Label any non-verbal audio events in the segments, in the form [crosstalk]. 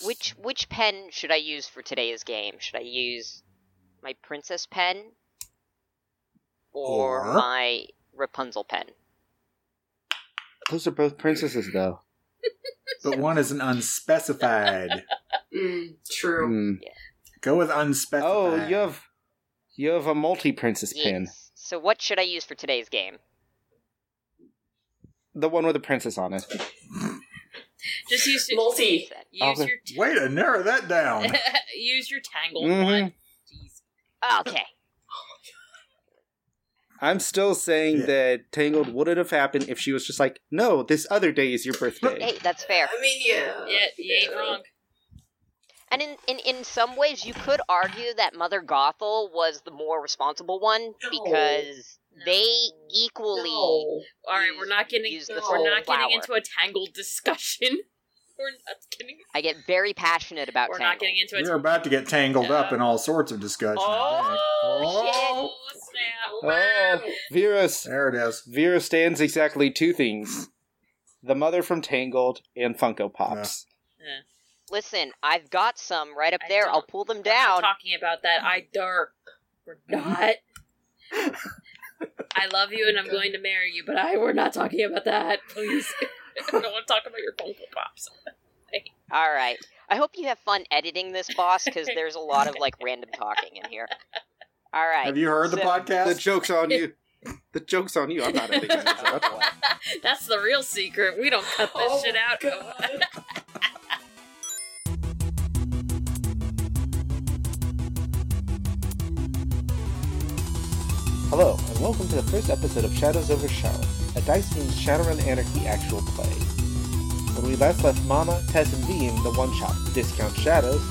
Which which pen should I use for today's game? Should I use my princess pen or, Or? my Rapunzel pen? Those are both princesses, though. [laughs] But one is an unspecified. Mm, true. Hmm. Go with unspecified. Oh, you have you have a multi princess pin, Yes. So what should I use for today's game? the one with a princess on it. [laughs] [laughs] Just use your, Multi. use Okay. your Way to narrow that down. [laughs] use your tangled Mhm. one. Jeez. Okay. I'm still saying Yeah. that Tangled wouldn't have happened if she was just like, no, this other day is your birthday. Hey, that's fair. I mean, yeah. Yeah, you ain't wrong. And in, in, in some ways, you could argue that Mother Gothel was the more responsible one No. because they equally. No. All right, we're not getting use we're soul not getting into a tangled discussion. [laughs] We're not getting I get very passionate about we're Tangled. not getting into it. We're about to get tangled up in all sorts of discussion. I think. Oh, shit! Oh. Snap! Oh, Vera, There it is. Vera stands exactly two things: the mother from Tangled and Funko Pops. Listen, I've got some right up I there. I'll pull them We're not down. talking about that. I dark. We're not. [laughs] I love you and I'm going to marry you, but I we're not talking about that, please. I don't want to talk about your Funko Pops. [laughs] All right. I hope you have fun editing this, boss, because there's a lot of like random talking in here. All right. Have you heard the podcast? The joke's on you. The joke's on you. I'm not editing this. [laughs] That's the real secret. We don't cut this Oh, shit out. [laughs] Hello, and welcome to the first episode of Shadows over Charlotte, a Dice Games Shadowrun Anarchy actual play. When we last left Mama, Tess, and Bean the one-shot Discount Shadows,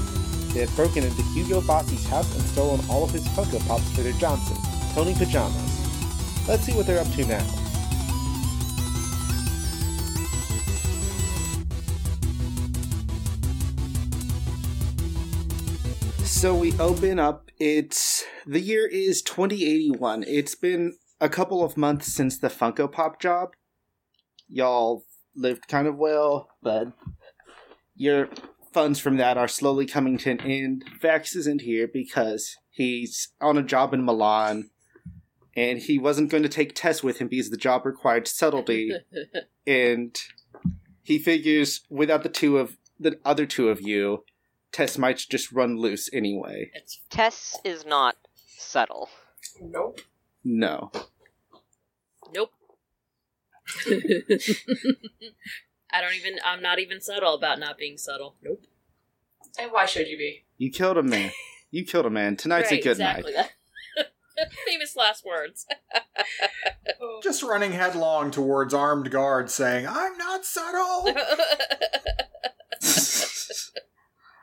they had broken into Hugo Bossi's house and stolen all of his Funko Pops for their Johnson, Tony Pajamas. Let's see what they're up to now. So we open up. It's the year is 2081. It's been a couple of months since the Funko Pop job. Y'all lived kind of well, but your funds from that are slowly coming to an end. Vax isn't here because he's on a job in Milan, and he wasn't going to take Tess with him because the job required subtlety, [laughs] and he figures without the two of the other two of you, Tess might just run loose anyway. It's Tess is not subtle. Nope. No. nope. [laughs] I don't even. I'm not even subtle about not being subtle. Nope. And why should you be? You killed a man. You killed a man. Tonight's Right, a good exactly. night. [laughs] Famous last words. [laughs] Just running headlong towards armed guards saying, I'm not subtle.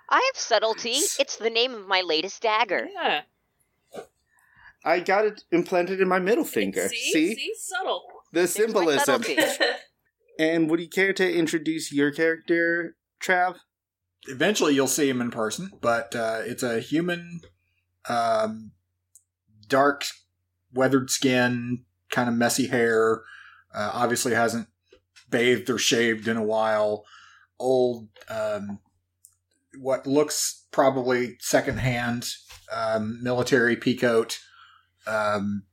I have subtlety. It's the name of my latest dagger. yeah. I got it implanted in my middle finger. See? See? See? Subtle. The There's my symbolism. [laughs] And would you care to introduce your character, Trav? Eventually you'll see him in person, but uh, it's a human, um, dark, weathered skin, kind of messy hair. Uh, obviously hasn't bathed or shaved in a while. Old, um, what looks probably secondhand um, military peacoat. Um,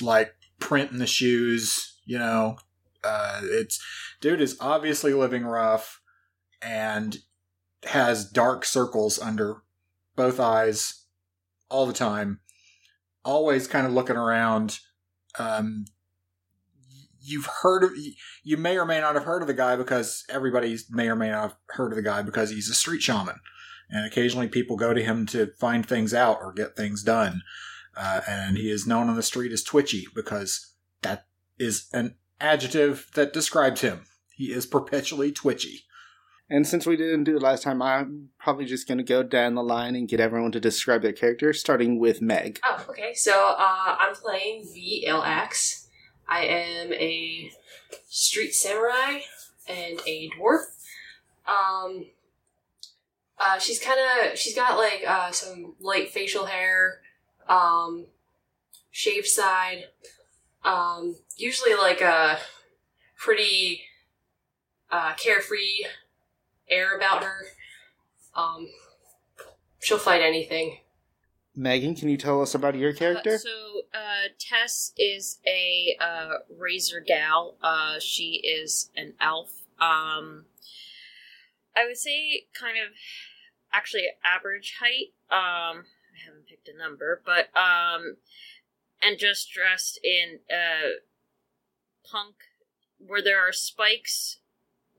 like print in the shoes, you know. Uh, it's dude is obviously living rough and has dark circles under both eyes all the time. Always kind of looking around. Um, you've heard of, you may or may not have heard of the guy because everybody may or may not have heard of the guy because he's a street shaman. And occasionally people go to him to find things out or get things done. Uh, and he is known on the street as Twitchy because that is an adjective that describes him. He is perpetually twitchy. And since we didn't do it last time, I'm probably just going to go down the line and get everyone to describe their character, starting with Meg. oh, okay. So uh, I'm playing VLX. I am a street samurai and a dwarf. Um, uh, she's kind of she's got like uh, some light facial hair, um, shaved side. Um, usually like a pretty uh, carefree air about her. Um, she'll fight anything. Megan, can you tell us about your character? Uh, so uh, Tess is a uh, razor gal. Uh, she is an elf. Um, I would say kind of actually average height. Um, I haven't picked a number, but um, and just dressed in uh, punk, where there are spikes.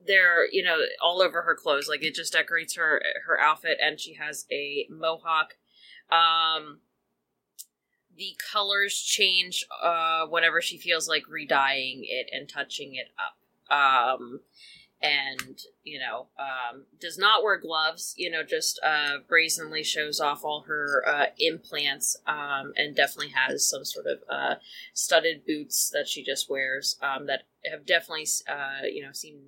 There, you know, all over her clothes. Like it just decorates her her outfit, and she has a mohawk. Um, the colors change uh, whenever she feels like redying it and touching it up. Um, and you know, um, does not wear gloves. You know, just uh, brazenly shows off all her uh, implants, um, and definitely has some sort of uh, studded boots that she just wears um, that have definitely, uh, you know, seen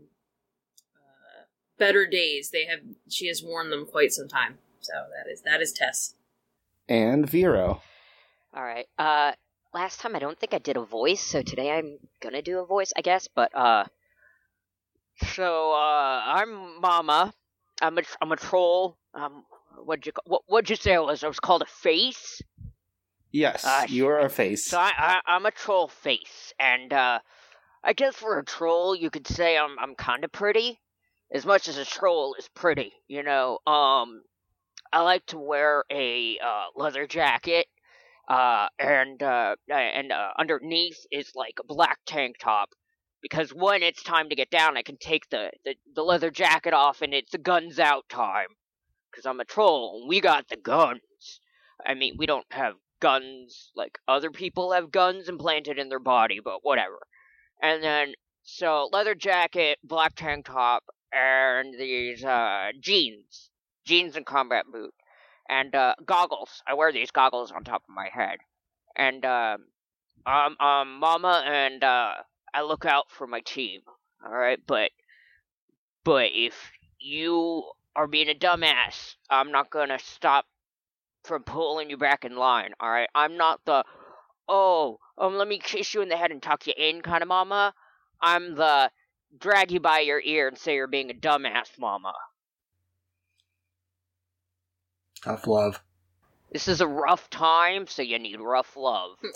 uh, better days. They have. She has worn them quite some time. So that is that is Tess. And Vero. All right. Uh, last time I don't think I did a voice, so today I'm gonna do a voice, I guess. But uh, so uh, I'm Mama. I'm a I'm a troll. Um, what'd you what what'd you say I was? I was called a face. Yes, Ah, you are a face. So I, I I'm a troll face, and uh, I guess for a troll, you could say I'm I'm kind of pretty, as much as a troll is pretty. You know, um, I like to wear a uh, leather jacket, uh, and uh, and uh, underneath is like a black tank top. Because when it's time to get down, I can take the, the, the leather jacket off, and it's the guns out time. Because I'm a troll, and we got the guns. I mean, we don't have guns like other people have guns implanted in their body, but whatever. And then, so leather jacket, black tank top, and these uh, jeans, jeans and combat boot, and uh, goggles. I wear these goggles on top of my head, and um, um, um, Mama, and uh, I look out for my team. All right, but but if you are being a dumbass, I'm not gonna stop from pulling you back in line. All right, I'm not the oh um let me kiss you in the head and tuck you in kind of mama. I'm the drag you by your ear and say you're being a dumbass mama. Tough love. This is a rough time, so you need rough love. [laughs]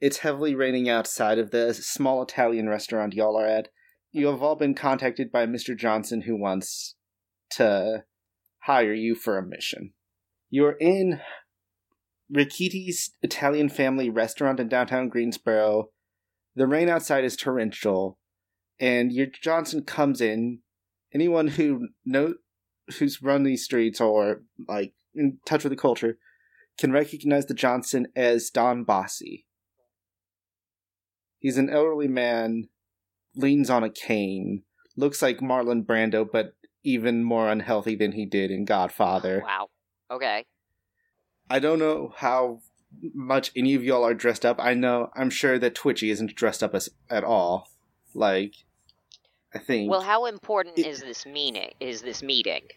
It's heavily raining outside of the small Italian restaurant y'all are at. You have all been contacted by Mr. Johnson, who wants to hire you for a mission. You're in Ricchiti's Italian family restaurant in downtown Greensboro. The rain outside is torrential, and your Johnson comes in. Anyone who know who's run these streets or like in touch with the culture can recognize the Johnson as Don Bossy. He's an elderly man, leans on a cane, looks like Marlon Brando, but even more unhealthy than he did in Godfather. Wow. Okay. I don't know how much any of y'all are dressed up. I know, I'm sure that Twitchy isn't dressed up as, at all. Like, I think Well, how important It- is this meeting? Is this meeting?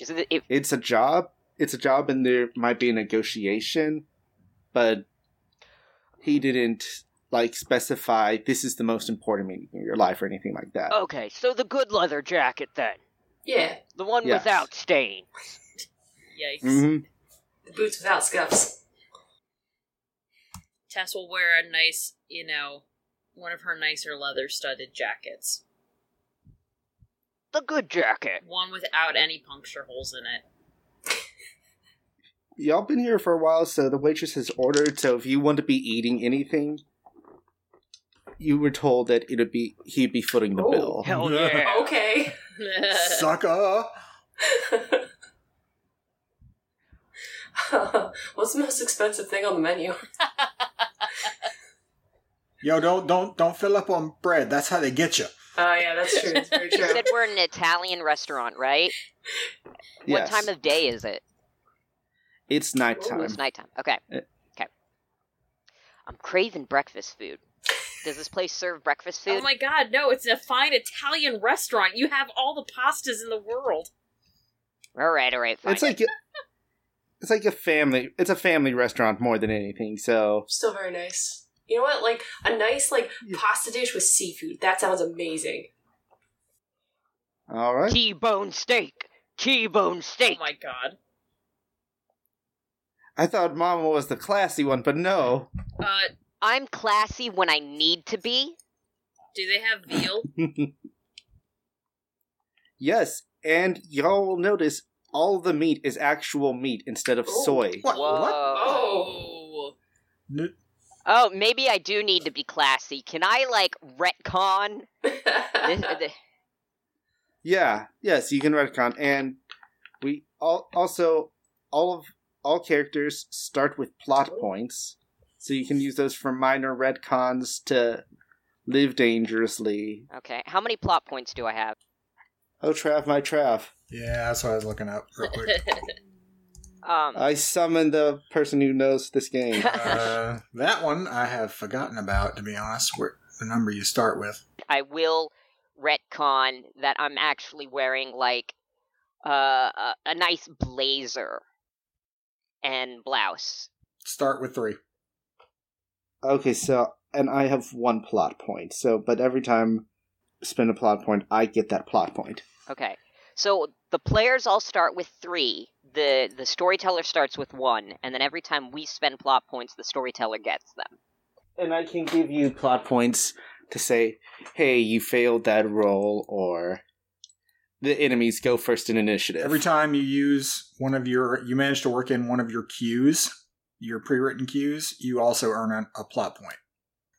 Is it if it's a job. It's a job, and there might be a negotiation, but he didn't like specify this is the most important meeting in your life or anything like that. okay? So the good leather jacket then, Yeah, the one Yes. without stain. Yikes. hmm the boots without scuffs. Tess will wear a nice, you know, one of her nicer leather studded jackets. The good jacket. One without any puncture holes in it. Y'all been here for a while, so the waitress has ordered. So if you want to be eating anything, you were told that it would be he'd be footing the Oh. bill. Hell [laughs] yeah. Okay. Sucker. [laughs] What's the most expensive thing on the menu? Yo, don't don't don't fill up on bread. That's how they get you. Oh yeah, that's true. It's very [laughs] You said we're in an Italian restaurant, right? Yes. What time of day is it? It's nighttime. Oh, it's nighttime. Okay. Uh, Okay. I'm craving breakfast food. Does this place serve breakfast food? Oh my god, no, it's a fine Italian restaurant. You have all the pastas in the world. all right, all right, fine. It's like a, it's like a family. It's a family restaurant more than anything. So Still very nice. You know what? Like a nice like Yeah. pasta dish with seafood. That sounds amazing. All right. T-bone steak. T-bone steak. Oh steak. my god. I thought Mama was the classy one, but no. Uh, I'm classy when I need to be. do they have veal? [laughs] yes, and y'all will notice all the meat is actual meat instead of Oh. soy. What? What? Oh. N- Oh, maybe I do need to be classy. Can I like retcon? [laughs] Yeah, yes, you can retcon, and we all also all of all characters start with plot points, so you can use those for minor retcons to live dangerously. okay, how many plot points do I have? Oh, Trav, my Trav! Yeah, that's what I was looking up real quick. [laughs] Um, I summoned the person who knows this game. [laughs] uh, that one I have forgotten about, to be honest. Where the number you start with? I will retcon that I'm actually wearing like uh, a, a nice blazer and blouse. Start with three. okay, so and I have one plot point. So, but every time I spend a plot point, I get that plot point. Okay. So the players all start with three. The the storyteller starts with one, and then every time we spend plot points, the storyteller gets them. And I can give you plot points to say, "Hey, you failed that roll," or the enemies go first in initiative. Every time you use one of your, you manage to work in one of your cues, your pre-written cues, you also earn a, a plot point.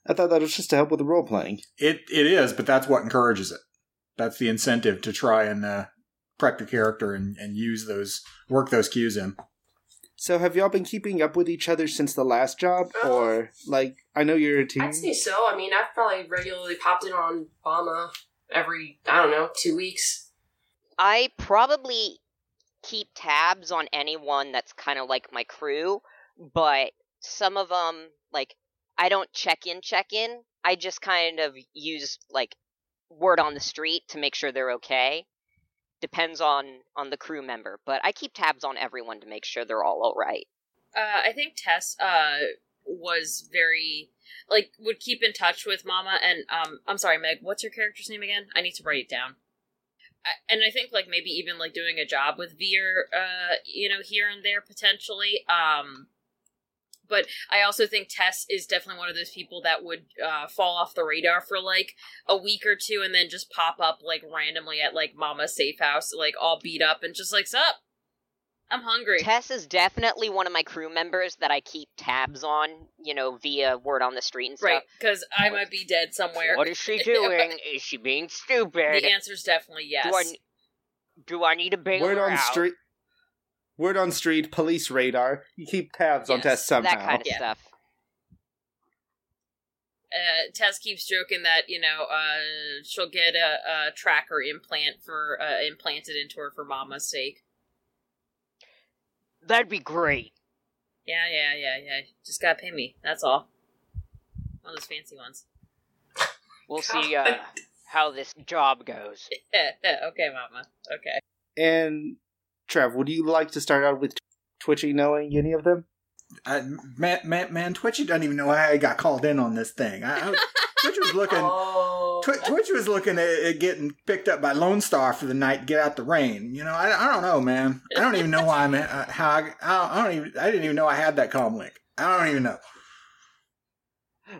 I thought that was just to help with the role playing. It it is, but that's what encourages it. That's the incentive to try and uh, prep your character and, and use those work those cues in. So, have y'all been keeping up with each other since the last job, Uh, or like I know you're a team? I'd say so. I mean, I've probably regularly popped in on Mama every, I don't know, two weeks. I probably keep tabs on anyone that's kind of like my crew, but some of them, like, I don't check in, check in. I just kind of use, like, word on the street to make sure they're okay. Depends on on the crew member, but I keep tabs on everyone to make sure they're all all right. Uh, I think Tess uh was very like would keep in touch with Mama and um I'm sorry Meg, what's your character's name again? I need to write it down. And I think like maybe even like doing a job with Veer, uh, you know, here and there potentially. Um, but I also think Tess is definitely one of those people that would uh, fall off the radar for like a week or two and then just pop up like randomly at like Mama's safe house, like all beat up and just like, "Sup, I'm hungry." Tess is definitely one of my crew members that I keep tabs on, you know, via word on the street and stuff. Right, because I might be dead somewhere. What is she [laughs] doing? is she being stupid? The answer's definitely yes. Do I do I need to bail Word on the street. Word on street, police radar. You keep tabs on Tess somehow. That kind of Yeah. stuff. uh, Tess keeps joking that you know uh, she'll get a, a tracker implant for uh, implanted into her for Mama's sake. That'd be great. Yeah, yeah, yeah, yeah. Just gotta pay me. That's all. One of those fancy ones. We'll see [laughs] uh, how this job goes. [laughs] okay, Mama. Okay. And Trev, would you like to start out with Twitchy knowing any of them? I, man, man, man, Twitchy doesn't even know how I got called in on this thing. I, I, Twitch was looking. [laughs] Oh. Twi- Twitch was looking at, at getting picked up by Lone Star for the night to get out the rain. You know, I, I don't know, man. I don't even know why I'm uh, how I, I, I don't even I didn't even know I had that com link. I don't even know.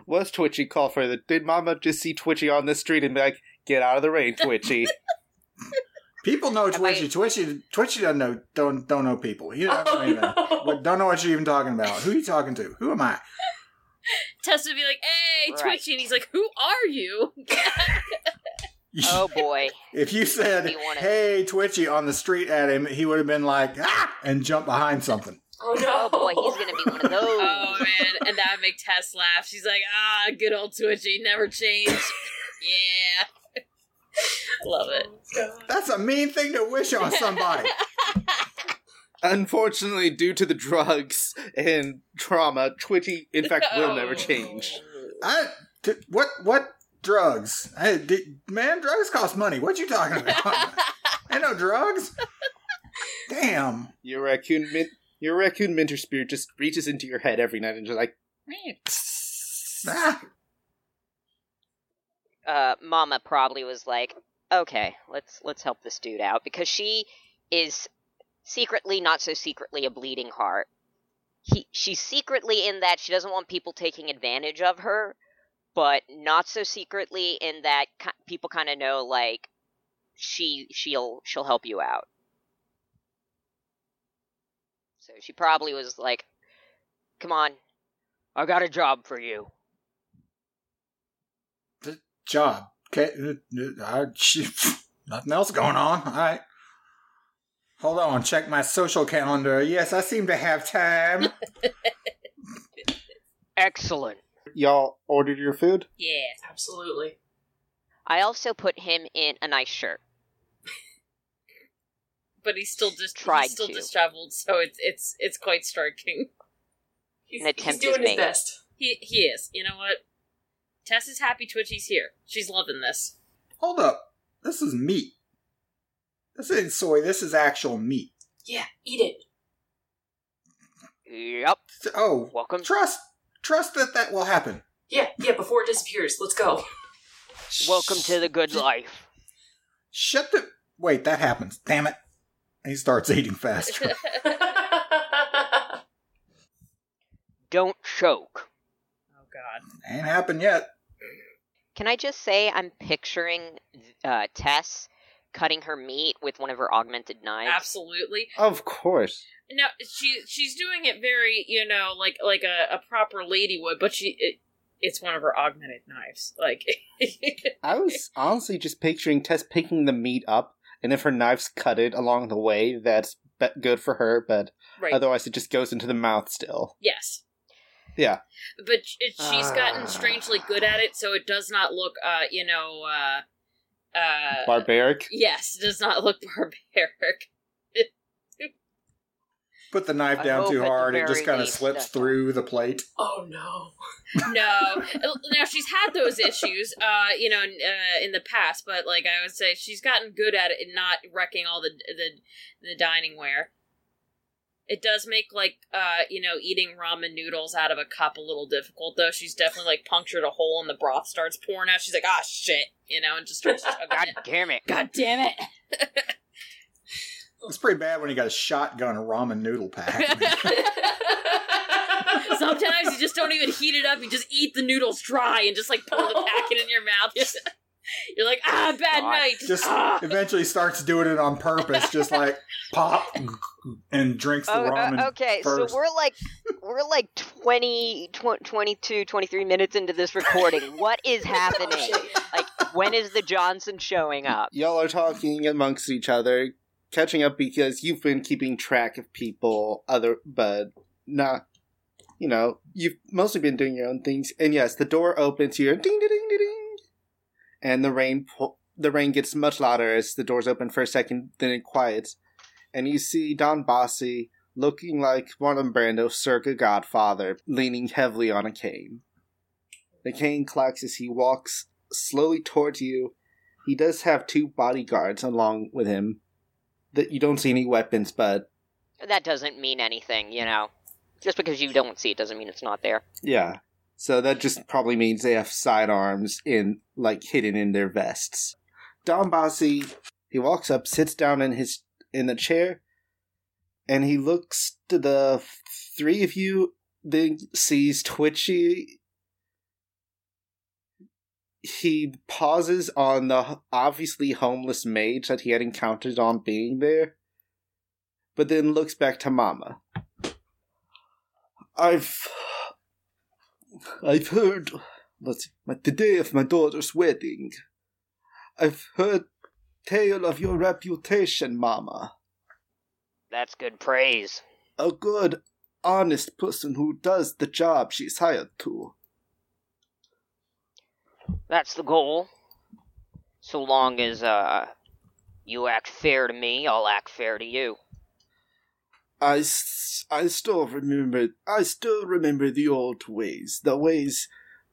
Was Twitchy call for the? Did Mama just see Twitchy on the street and be like, "Get out of the rain, Twitchy"? [laughs] People know Am I- Twitchy. Twitchy, Twitchy doesn't know don't don't know people. You know, Oh, don't, even, no. don't know what you're even talking about. Who are you talking to? Who am I? Tess would be like, "Hey, Right. Twitchy," and he's like, "Who are you?" [laughs] Oh boy. If you said, "Hey, Twitchy," on the street at him, he would have been like, "Ah!" and jump behind something. [laughs] Oh no! Oh boy, he's gonna be one of [laughs] those. oh man, and that would make Tess laugh. She's like, "Ah, good old Twitchy, never change." yeah, [laughs] love it. Oh, That's a mean thing to wish on somebody. [laughs] Unfortunately, due to the drugs and trauma, Twitchy, in fact, will [laughs] never change. I t- what what drugs? I, did, man, drugs cost money. What you talking about? Ain't no drugs. Damn. Your raccoon, min- your raccoon mentor spirit just reaches into your head every night and just like, Ah. Uh, Mama probably was like, okay, let's let's help this dude out because she is secretly, not so secretly, a bleeding heart. He, she's secretly in that she doesn't want people taking advantage of her, but not so secretly in that people kind of know like she she'll she'll help you out. So she probably was like, "Come on, I got a job for you." Job. Okay. uh, uh, [laughs] nothing else going on. All right. Hold on. Check my social calendar. Yes, I seem to have time. [laughs] Excellent. Y'all ordered your food? Yeah. Absolutely. I also put him in a nice shirt. But he's still just Tried he's still to. disheveled, so it's it's it's quite striking. He's, An he's doing is his made. best. He he is. You know what? Tess is happy Twitchy's here. She's loving this. Hold up. This is meat. This ain't soy. This is actual meat. Yeah, eat it. Yep. Oh, Welcome. trust. Trust that that will happen. Yeah, yeah, before it disappears. Let's go. Welcome to the good life. Shut the. Wait, that happens. Damn it. He starts eating faster. [laughs] Don't choke. God. ain't happened yet. Can I just say I'm picturing uh, Tess cutting her meat with one of her augmented knives? Absolutely. Of course. No, she she's doing it very, you know, like like a, a proper lady would, but she it, it's one of her augmented knives. Like [laughs] I was honestly just picturing Tess picking the meat up, and if her knife's cut it along the way, that's good for her, but right. otherwise it just goes into the mouth still. yes. Yeah. But it, she's gotten Ah. strangely good at it, so it does not look, uh, you know, uh, uh, Barbaric. yes, does not look [laughs] barbaric. Put the knife I down too hard, it just kind of slips that- through the plate. oh no. no, [laughs] now she's had those issues, uh, you know, in, uh, in the past, but like I would say, she's gotten good at it and not wrecking all the the the dining ware. It does make like uh, you know, eating ramen noodles out of a cup a little difficult though. She's definitely like punctured a hole and the broth starts pouring out. She's like, ah, shit, you know, and just starts. [laughs] God it. damn it. God damn it! It's pretty bad when you got a shotgun ramen noodle pack. [laughs] Sometimes you just don't even heat it up. You just eat the noodles dry and just like pour the [laughs] packet in your mouth. [laughs] You're like, ah, bad God. night. just ah. eventually starts doing it on purpose, just like [laughs] pop and drinks the Oh, uh, ramen. okay, first. so we're like we're like 20, tw- 22, 23 minutes into this recording. What is [laughs] happening? Like when is the Johnson showing up? Y'all are talking amongst each other, catching up because you've been keeping track of people, other, but not. You know, you've mostly been doing your own things. And yes, the door opens here, ding, ding, ding, ding, ding, and the rain, the rain gets much louder as the doors open for a second, then it quiets, and you see Don Bossy looking like Marlon Brando's circa Godfather, leaning heavily on a cane. The cane clacks as he walks slowly towards you, he does have two bodyguards along with him. That you don't see any weapons, but That doesn't mean anything, you know. Just because you don't see it doesn't mean it's not there. yeah. So that just probably means they have sidearms in like hidden in their vests. Don Bossy, he walks up, sits down in his in the chair, and he looks to the three of you. Then sees Twitchy. He pauses on the obviously homeless mage that he had encountered on being there, but then looks back to Mama. I've I've heard let's see, my, the day of my daughter's wedding. I've heard tale of your reputation, Mama. That's good praise. A good, honest person who does the job she's hired to. That's the goal. So long as uh you act fair to me, I'll act fair to you. I, I still remember I still remember the old ways, the ways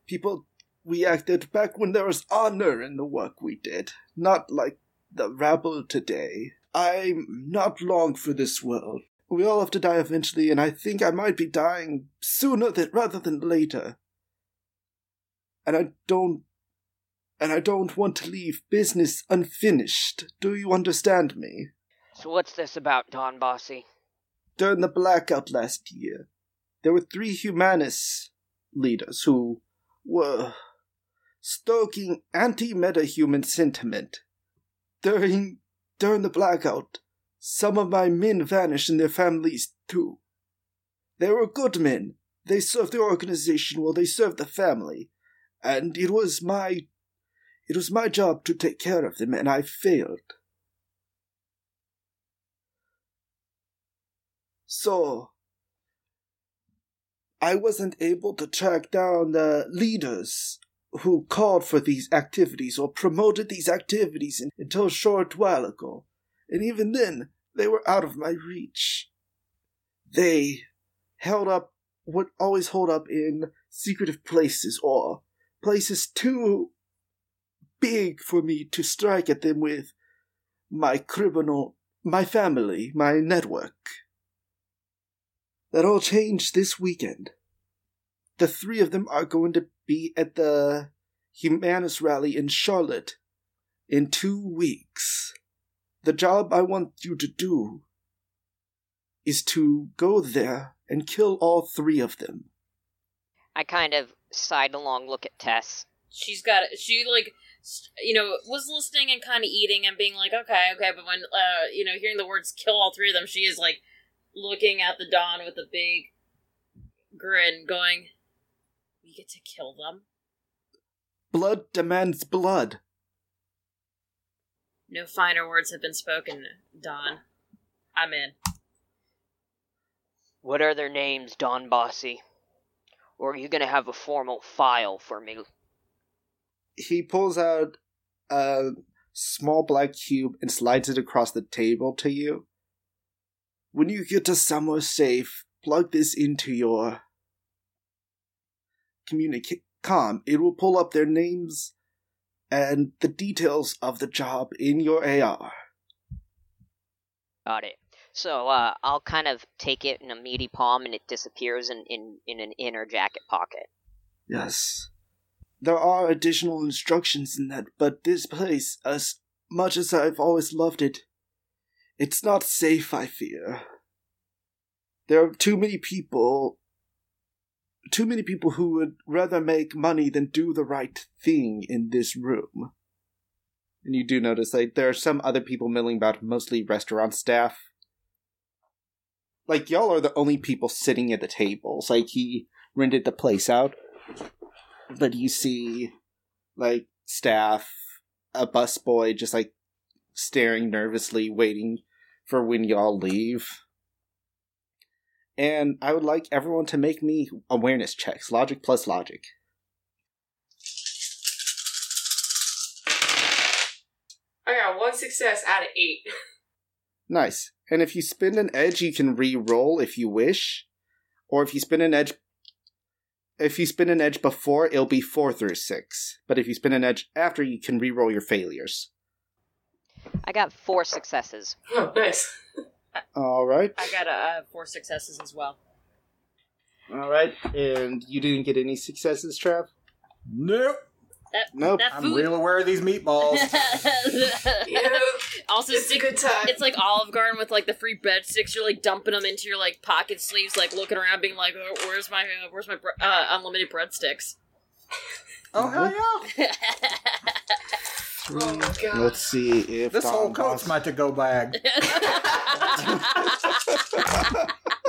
people we acted back when there was honor in the work we did, not like the rabble today. I'm not long for this world. We all have to die eventually, and I think I might be dying sooner than rather than later. And I don't and I don't want to leave business unfinished. Do you understand me? So what's this about, Don Bossy? During the blackout last year, there were three humanist leaders who were stoking anti-metahuman sentiment. During during the blackout, some of my men vanished and their families too. They were good men. They served the organization while they served the family, and it was my it was my job to take care of them, and I failed. So, I wasn't able to track down the leaders who called for these activities or promoted these activities until a short while ago. And even then, they were out of my reach. They held up, would always hold up in secretive places or places too big for me to strike at them with my criminal, my family, my network. That all changed this weekend. The three of them are going to be at the Humanist rally in Charlotte in two weeks. The job I want you to do is to go there and kill all three of them. I kind of sidelong look at Tess. She's got she like you know was listening and kind of eating and being like okay okay but when uh you know hearing the words kill all three of them she is like looking at the Don with a big grin going we get to kill them Blood demands blood. no finer words have been spoken Don I'm in What are their names, Don Bossy? Or are you gonna have a formal file for me? He pulls out a small black cube and slides it across the table to you. When you get to somewhere safe, plug this into your communicate com. It will pull up their names and the details of the job in your AR. Got it. So uh, I'll kind of take it in a meaty palm, and it disappears in, in, in an inner jacket pocket. Yes. There are additional instructions in that, but this place, as much as I've always loved it, it's not safe, I fear. There are too many people. Too many people who would rather make money than do the right thing in this room. And you do notice, like, there are some other people milling about, mostly restaurant staff. Like, y'all are the only people sitting at the tables. Like, he rented the place out but you see like staff a busboy just like staring nervously waiting for when y'all leave and i would like everyone to make me awareness checks logic plus logic I got one success out of eight. [laughs] nice and if you spend an edge you can re-roll if you wish or if you spend an edge if you spin an edge before, it'll be four through six. But if you spin an edge after, you can re-roll your failures. I got four successes. Oh, nice. All right, I got uh, four successes as well all right, and you didn't get any successes, Trav. Nope. that Nope. that I'm real aware of these meatballs. [laughs] Yeah, also it's a stick good time. It's like Olive Garden with like the free breadsticks. You're like dumping them into your like pocket sleeves, like looking around, being like, oh, "Where's my uh, where's my bre- uh, unlimited breadsticks?" oh hell yeah! [laughs] oh my god. Let's see if This Don whole coat's Boss- my to-go bag.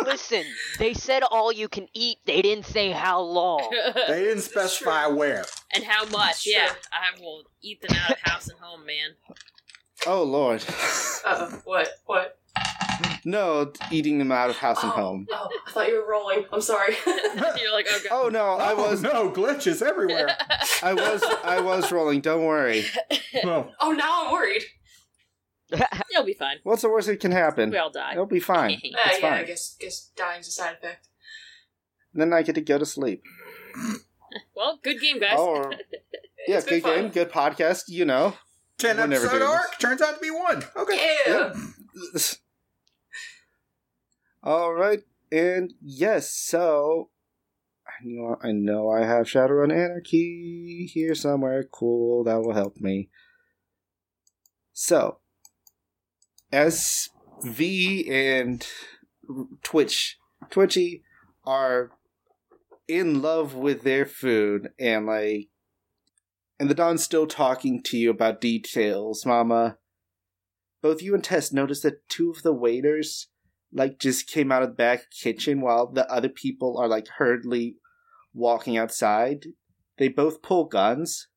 Listen, they said all you can eat. They didn't say how long. [laughs] They didn't specify where. and how much? Yeah, I will eat them out of house and home, man. Oh lord, Uh, what? What? No, eating them out of house and oh, home. Oh, I thought you were rolling. I'm sorry. [laughs] You're like, oh god. Oh no, I Oh, was, no glitches everywhere. [laughs] I was, I was rolling. Don't worry. well, [laughs] oh, now I'm worried. You'll be fine. What's the worst that can happen? We all die. It'll be fine. Uh, It's yeah, I guess guess dying's a side effect. Then I get to go to sleep. Well, good game, guys. Oh, yeah, It's good game, good podcast. You know. ten We're never episode doing arc turns out to be one. Okay. Yeah. All right, and yes, so I know, I know I have Shadowrun Anarchy here somewhere. Cool, that will help me. So, as V and Twitch, Twitchy are in love with their food and like and the Don's still talking to you about details, Mama. Both you and Tess notice that two of the waiters like just came out of the back kitchen while the other people are like hurriedly walking outside. They both pull guns.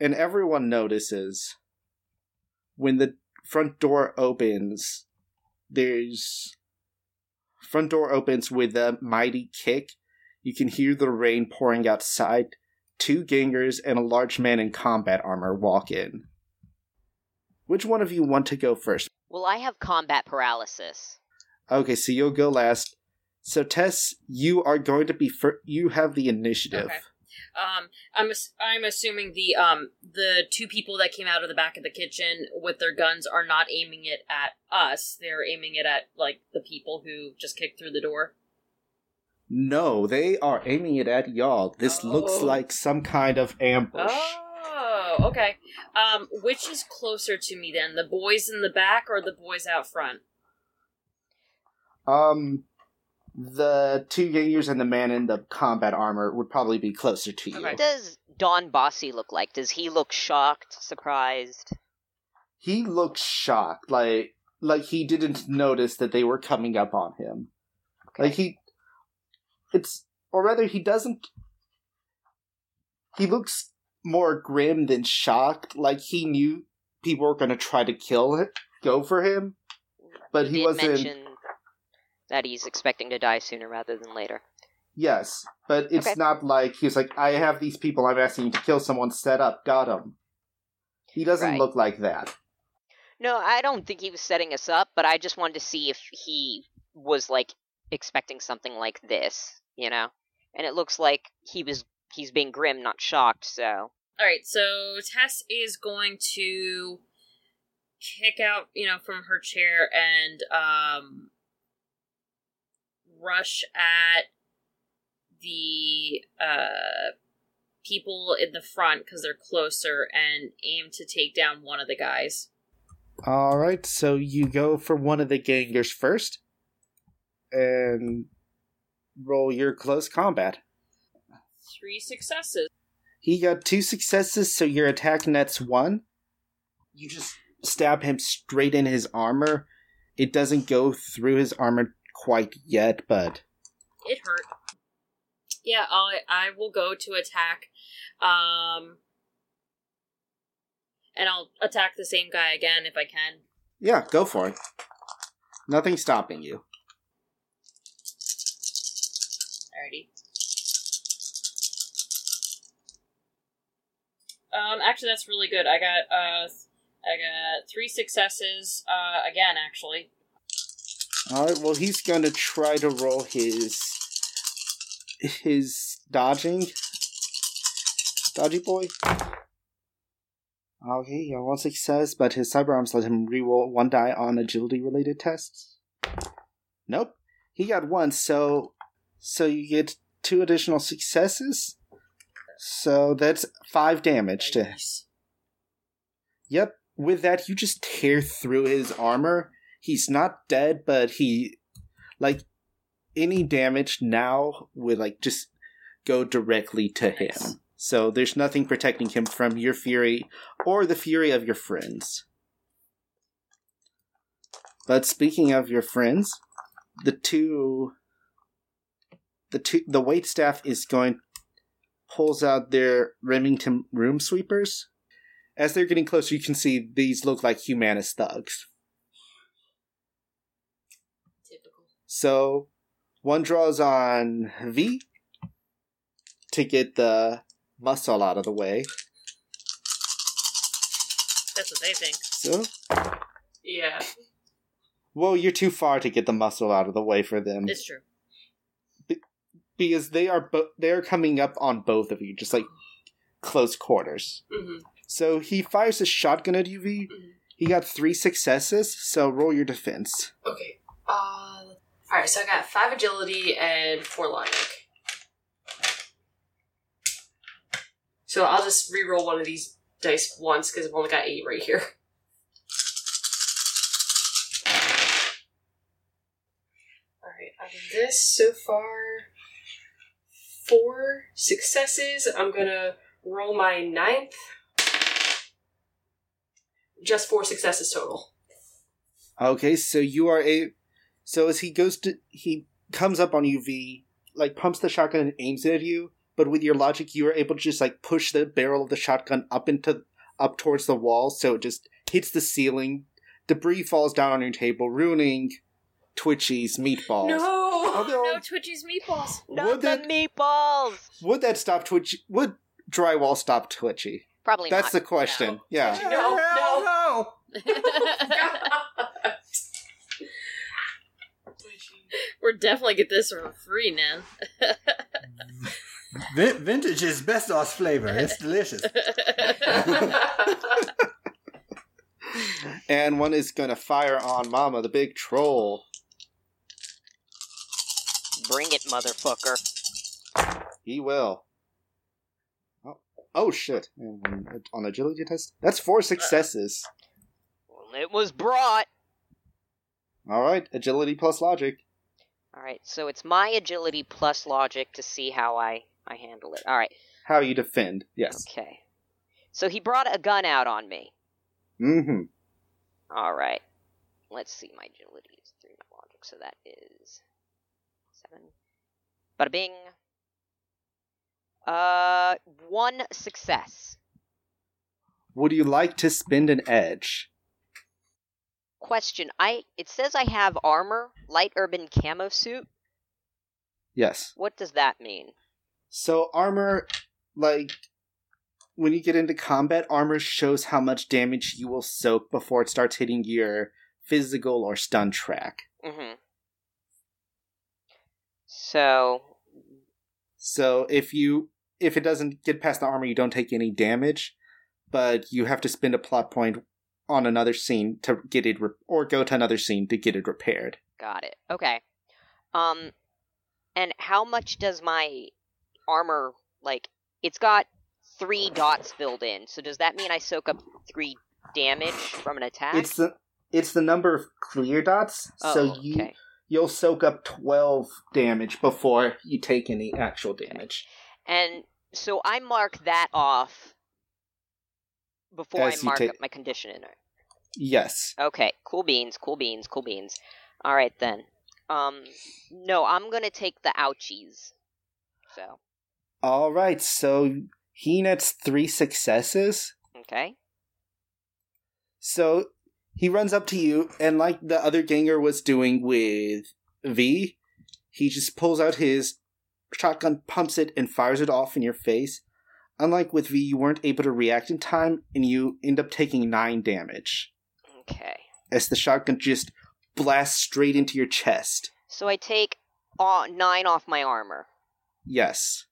And everyone notices when the front door opens, there's front door opens with a mighty kick. You can hear the rain pouring outside. Two gangers and a large man in combat armor walk in. Which one of you want to go first? Well, I have combat paralysis. Okay, so you'll go last. So Tess, you are going to be fir- you have the initiative. Okay. Um, I'm ass- I'm assuming the um the two people that came out of the back of the kitchen with their guns are not aiming it at us. They're aiming it at like the people who just kicked through the door. No, they are aiming it at y'all. This looks Oh. like some kind of ambush. Oh, okay. Um, which is closer to me then, the boys in the back or the boys out front? Um, the two gangers and the man in the combat armor would probably be closer to you. Okay. What does Don Bossy look like? Does he look shocked, surprised? He looks shocked, like like he didn't notice that they were coming up on him. Like he, it's or rather he doesn't. He looks more grim than shocked. Like he knew people were going to try to kill him, go for him, but he did wasn't. that he's expecting to die sooner rather than later. Yes, but it's Okay. not like he's like, I have these people I'm asking you to kill someone, set up, got him. He doesn't Right. look like that. No, I don't think he was setting us up, but I just wanted to see if he was like expecting something like this, you know. And it looks like he was he's being grim, not shocked. So All right, so Tess is going to kick out, you know, from her chair and um rush at the uh people in the front because they're closer and aim to take down one of the guys. All right, so you go for one of the gangers first, and roll your close combat. Three successes. He got two successes, so your attack net's one. You just stab him straight in his armor. It doesn't go through his armor quite yet, but It hurt. Yeah, I I will go to attack, um, and I'll attack the same guy again if I can. yeah, go for it. Nothing's stopping you. Alrighty. Um, actually, that's really good. I got uh, I got three successes. Uh, again, actually. All right. Well, he's going to try to roll his his dodging. Dodgy boy. Okay, yeah, one success, but his cyber arms let him re-roll one die on agility related tests. Nope, he got one. So, so you get two additional successes. So that's five damage to. Yep. With that, you just tear through his armor. He's not dead, but he, like, any damage now would, like, just go directly to him. Nice. So there's nothing protecting him from your fury or the fury of your friends. But speaking of your friends, the two, the two, the wait staff is going, pulls out their Remington room sweepers as they're getting closer, you can see these look like humanist thugs. Typical. So, one draws on V to get the muscle out of the way. That's what they think. So, Yeah. well, you're too far to get the muscle out of the way for them It's true because they are bo- they are coming up on both of you, just like close quarters. Mm-hmm. So he fires his shotgun at UV. Mm-hmm. He got three successes, so roll your defense. Okay. Uh, all right. So I got five agility and four logic. So I'll just re-roll one of these dice once because I've only got eight right here. [laughs] All right. This so far, four successes. I'm gonna roll my ninth. Just four successes total. Okay, so you are a. So as he goes to. He comes up on you, V, like pumps the shotgun and aims it at you, but with your logic, you are able to just like push the barrel of the shotgun up into. up towards the wall, so it just hits the ceiling. Debris falls down on your table, ruining Twitchy's meatballs. No! Oh, Although, No Twitchy's meatballs. Not Would the that- meatballs. would that stop Twitchy? Would drywall stop Twitchy? Probably not. That's not. the question. No. Yeah. No, no. no. [laughs] We're definitely get this for free, Nan. [laughs] Vin- vintage is best sauce flavor. It's delicious. [laughs] And one is gonna fire on Mama, the big troll. Bring it, motherfucker. He will. Oh, oh shit! And on agility test. That's four successes. Well, it was brought. All right, agility plus logic. All right, so it's my agility plus logic to see how I I handle it. All right, How you defend? Yes. okay. So he brought a gun out on me. Mm-hmm. All right. Let's see. My agility is three my logic, so that is seven. Bada bing. Uh, one success. Would you like to spend an edge? Question: I it says I have armor, light urban camo suit. Yes. What does that mean? So armor, like when you get into combat, armor shows how much damage you will soak before it starts hitting your physical or stun track. Mm-hmm. So So if you if it doesn't get past the armor, you don't take any damage, but you have to spend a plot point on another scene to get it, re- or go to another scene to get it repaired. got it. Okay. Um, and how much does my armor like? It's got three dots filled in. So does that mean I soak up three damage from an attack? It's the it's the number of clear dots, oh, so you okay. You'll soak up twelve damage before you take any actual damage. And so I mark that off before As I mark take- up my condition in it. Yes. Okay, cool beans, cool beans, cool beans. All right then. Um, no, I'm gonna take the ouchies. So All right. So he nets three successes. okay. So he runs up to you, and like the other ganger was doing with V, he just pulls out his shotgun, pumps it, and fires it off in your face. Unlike with V, you weren't able to react in time, and you end up taking nine damage Okay. as the shotgun just blasts straight into your chest. So I take uh, nine off my armor. Yes.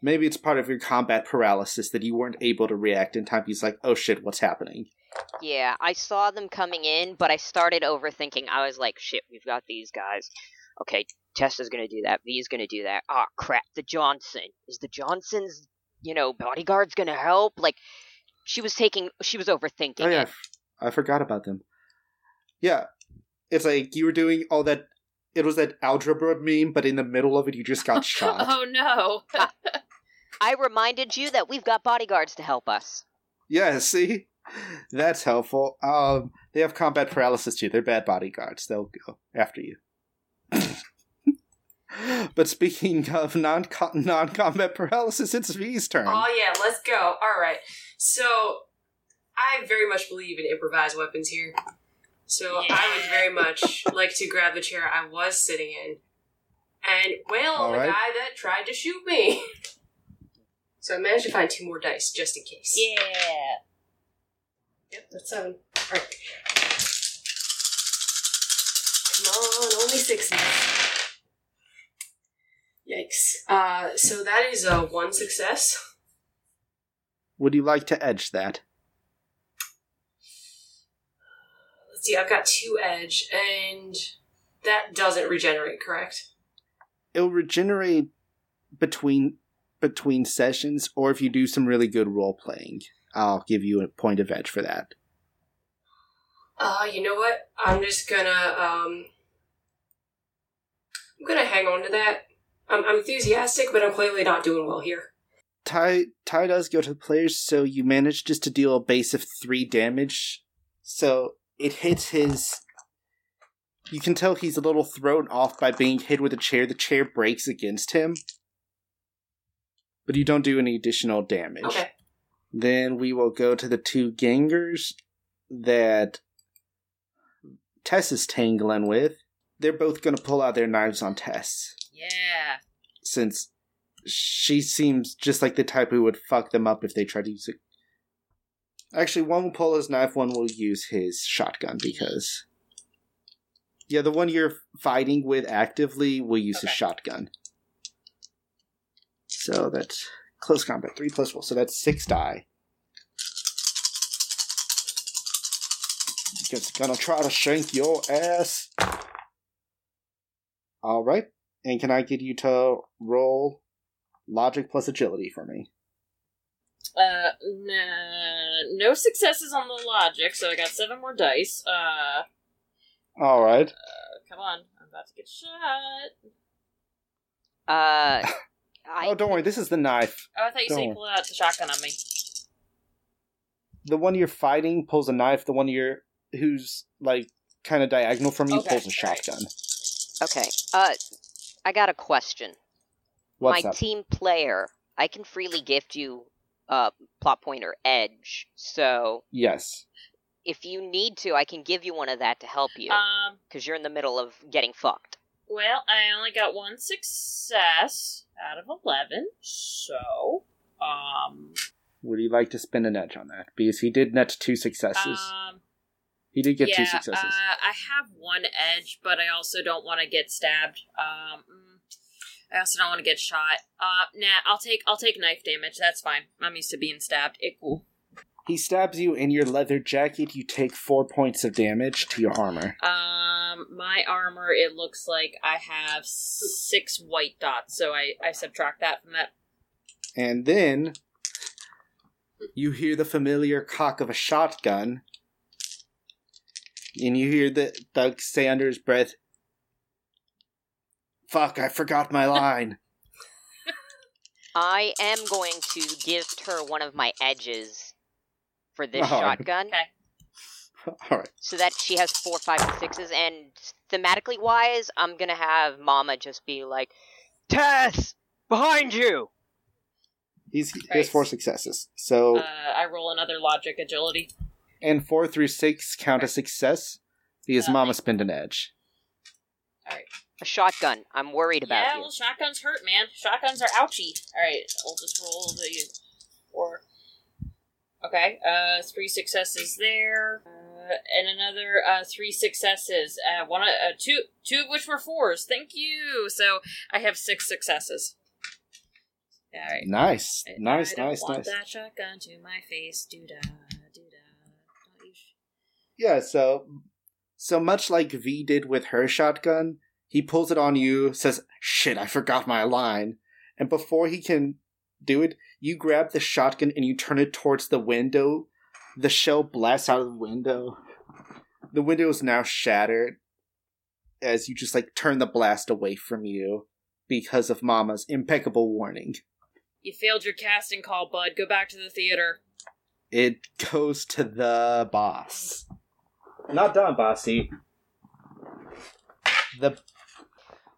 Okay. Maybe it's part of your combat paralysis that you weren't able to react in time. He's like, oh shit, what's happening? Yeah, I saw them coming in, but I started overthinking. I was like, shit, we've got these guys. Okay, Tessa's gonna do that. V's gonna do that. Ah, crap, the Johnson. Is the Johnson's, you know, bodyguards gonna help? Like, she was taking, she was overthinking Oh yeah, I it. f- I forgot about them. Yeah, it's like you were doing all that. It was that algebra meme, but in the middle of it, you just got [laughs] shot. Oh no. [laughs] I reminded you that we've got bodyguards to help us. Yeah, see, that's helpful. Um, they have combat paralysis too. They're bad bodyguards. They'll go after you. [laughs] but speaking of non non combat paralysis, it's V's turn. Oh yeah, let's go. All right. So I very much believe in improvised weapons here. So Yeah. I would very much [laughs] like to grab the chair I was sitting in and wail on All the guy that tried to shoot me. [laughs] So I managed to find two more dice just in case. yeah. Yep, that's seven. Alright. Come on, only six now. Yikes. Uh, so that is uh, one success. Would you like to edge that? Let's see, I've got two edge, and that doesn't regenerate, correct? It'll regenerate between between sessions, or if you do some really good role playing, I'll give you a point of edge for that. Uh, you know what? I'm just gonna um, I'm gonna hang on to that. I'm, I'm enthusiastic, but I'm clearly not doing well here. Ty Ty does go to the players, so you manage just to deal a base of three damage. So it hits his. You can tell he's a little thrown off by being hit with a chair. The chair breaks against him, but you don't do any additional damage. Okay. Then we will go to the two gangers that Tess is tangling with. They're both going to pull out their knives on Tess Yeah. since she seems just like the type who would fuck them up if they tried to use it. Actually, one will pull his knife, one will use his shotgun because. Yeah, the one you're fighting with actively will use his Okay. shotgun. So that's close combat, 3 plus 4, so that's 6 die. Just gonna try to shank your ass. Alright, and can I get you to roll logic plus agility for me? Uh, nah, no successes on the logic, so I got seven more dice. Uh, All right. uh come on, I'm about to get shot. Uh, I oh, don't worry. This is the knife. Oh, I thought you said Don't. you pulled out the shotgun on me. The one you're fighting pulls a knife. The one you're who's like kind of diagonal from you Okay, pulls a shotgun. okay. Uh, I got a question. What's My up? team player, I can freely gift you uh plot pointer edge. So yes. if you need to, I can give you one of that to help you Um, because you're in the middle of getting fucked. Well, I only got one success out of eleven, so um, Would you like to spend an edge on that? Because he did net two successes. um, he did get yeah, two successes. Uh, I have one edge, but I also don't want to get stabbed. Um, I also don't want to get shot. Uh, nah, I'll take I'll take knife damage. That's fine. I'm used to being stabbed. It cool. He stabs you in your leather jacket. You take four points of damage to your armor. Um, my armor. It looks like I have six white dots, so I I subtract that from that. And then you hear the familiar cock of a shotgun. And you hear the Doug say under his breath, Fuck, I forgot my [laughs] line. I am going to gift her one of my edges for this Oh. shotgun, Okay. Alright. so that she has four, five, and sixes. And thematically wise, I'm gonna have Mama just be like, "Tess, behind you." He's, he has four successes. So, Uh, I roll another logic agility. and four through six count as success because Uh, Mama spent an edge. All right. A shotgun. I'm worried about yeah, you. well, shotguns hurt, man. Shotguns are ouchy. All right, I'll just roll the four. Okay, uh, three successes there, uh, and another uh, three successes. Uh, one, uh, two, two of which were fours. Thank you. So I have six successes. All right. Nice. I- Nice, I nice, nice. that shotgun to my face. Do da, do da. Don't you sh- Yeah, so so much like V did with her shotgun, he pulls it on you, says, "Shit, I forgot my line." And before he can do it, you grab the shotgun and you turn it towards the window. The shell blasts out of the window. The window is now shattered as you just like turn the blast away from you because of Mama's impeccable warning. You failed your casting call, bud. Go back to the theater. It goes to the boss. Not done, bossy. The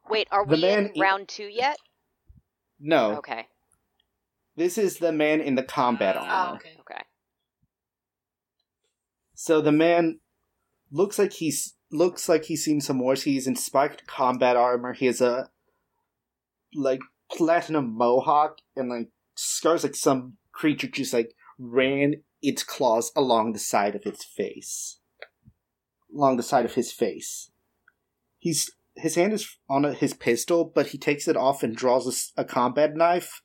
Wait, are The we man in e- round two yet? no, Okay. This is the man in the combat Ah, armor. Oh, okay. Okay. So the man looks like he's looks like he's seen some wars. He's in spiked combat armor. He has a like platinum mohawk and like scars like some creature just like ran its claws along the side of its face. Along the side of his face. He's his hand is on a, his pistol, but he takes it off and draws a, a combat knife.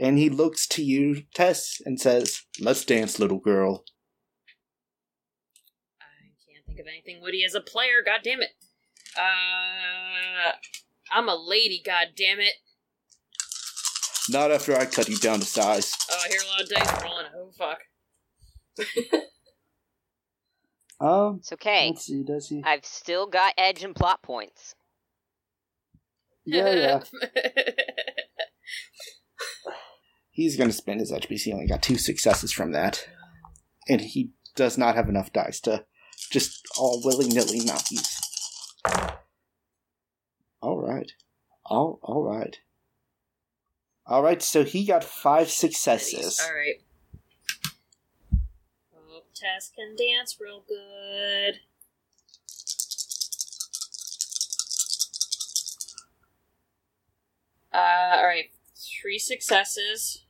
And he looks to you, Tess, and says, Let's dance, little girl. I can't think of anything Woody as a player. God damn it. Uh, I'm a lady. God damn it. Not after I cut you down to size. Oh, I hear a lot of dice rolling. Oh fuck. [laughs] Um, It's okay. let's see. Does he? I've still got edge and plot points. Yeah, yeah. [laughs] He's going to spend his HBC. He only got two successes from that, and he does not have enough dice to just all willy nilly not use. All right, all all right, all right. So he got five successes. All right. Tess can dance real good. Uh, all right. Three successes.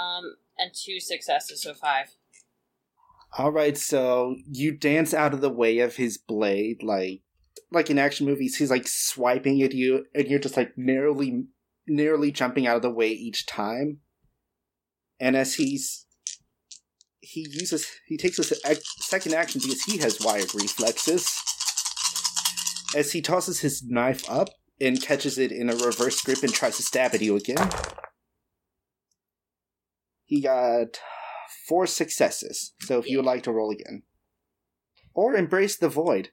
Um, and two successes, so five. All right, so you dance out of the way of his blade, like like in action movies. He's like swiping at you, and you're just like narrowly, narrowly jumping out of the way each time. And as he's he uses he takes a second action because he has wired reflexes. As he tosses his knife up and catches it in a reverse grip and tries to stab at you again. He got four successes. So if you would like to roll again. Or embrace the void.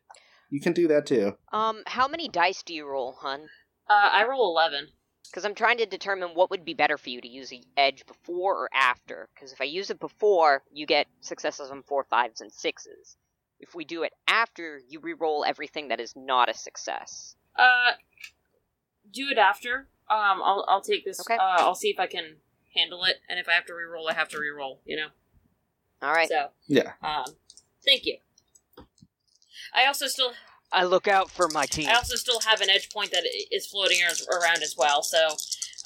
You can do that too. Um, how many dice do you roll, hun? Uh, I roll 11. Because I'm trying to determine what would be better for you to use the edge before or after. Because if I use it before, you get successes on four, fives, and sixes. If we do it after, you re-roll everything that is not a success. Uh, do it after. Um, I'll I'll take this. Okay. Uh, I'll see if I can handle it, and if I have to re-roll, I have to re-roll. You know. All right. So, Yeah. um, thank you. I also still I look out for my team. I also still have an edge point that is floating around as well. So,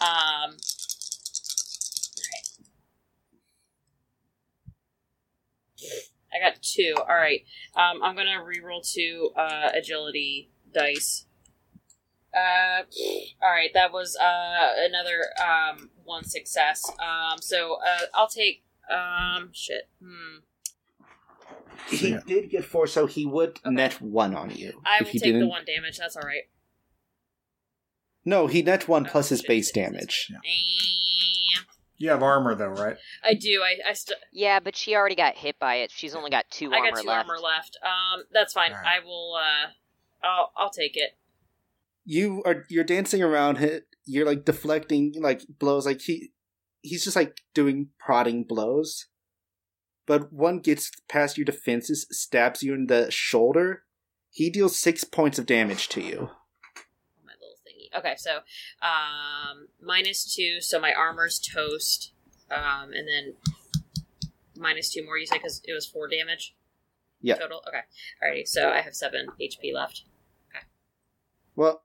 um, alright. I got two. All right. Um, I'm gonna re-roll two uh, agility dice. Uh, all right. That was uh another um one success. Um, so uh, I'll take um shit. Hmm. He Yeah. did get four, so he would Okay. net one on you. I if will he take didn't. the one damage. That's all right. No, he net one Oh, plus his base six, six, damage. six. Damn. You have armor though, right? I do. I I still. Yeah, but she already got hit by it. She's only got two I armor got two left. armor left. Um, that's fine. Alright. I will. Uh, I'll I'll take it. You are you're dancing around him. You're like deflecting like blows. Like he he's just like doing prodding blows. But one gets past your defenses, stabs you in the shoulder. He deals six points of damage to you. My little thingy. Okay, so um, minus two. So my armor's toast. Um, and then minus two more. You say because it was four damage. Yeah. Total. Okay. Alrighty. So I have seven HP left. Okay. Well,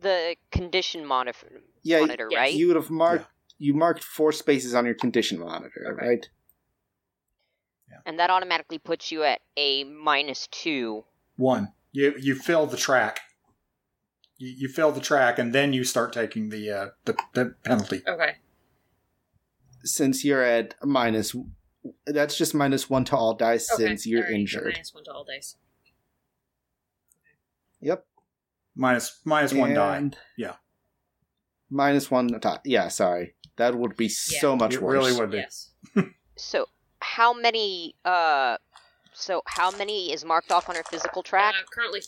The condition monitor, yeah, monitor yes. right? you would have marked you marked four spaces on your condition monitor, Okay. right? and that automatically puts you at a minus two. One. You you fill the track. You, you fill the track, and then you start taking the uh, the, the penalty. Okay. Since you're at minus, that's just minus one to all dice Okay. since you're alright, injured. Minus one to all dice. Yep. Minus minus one die. Yeah. Minus one die. Yeah, sorry. That would be so much It worse. really would be. Yes. [laughs] So how many? Uh, so how many is marked off on her physical track? Uh, currently.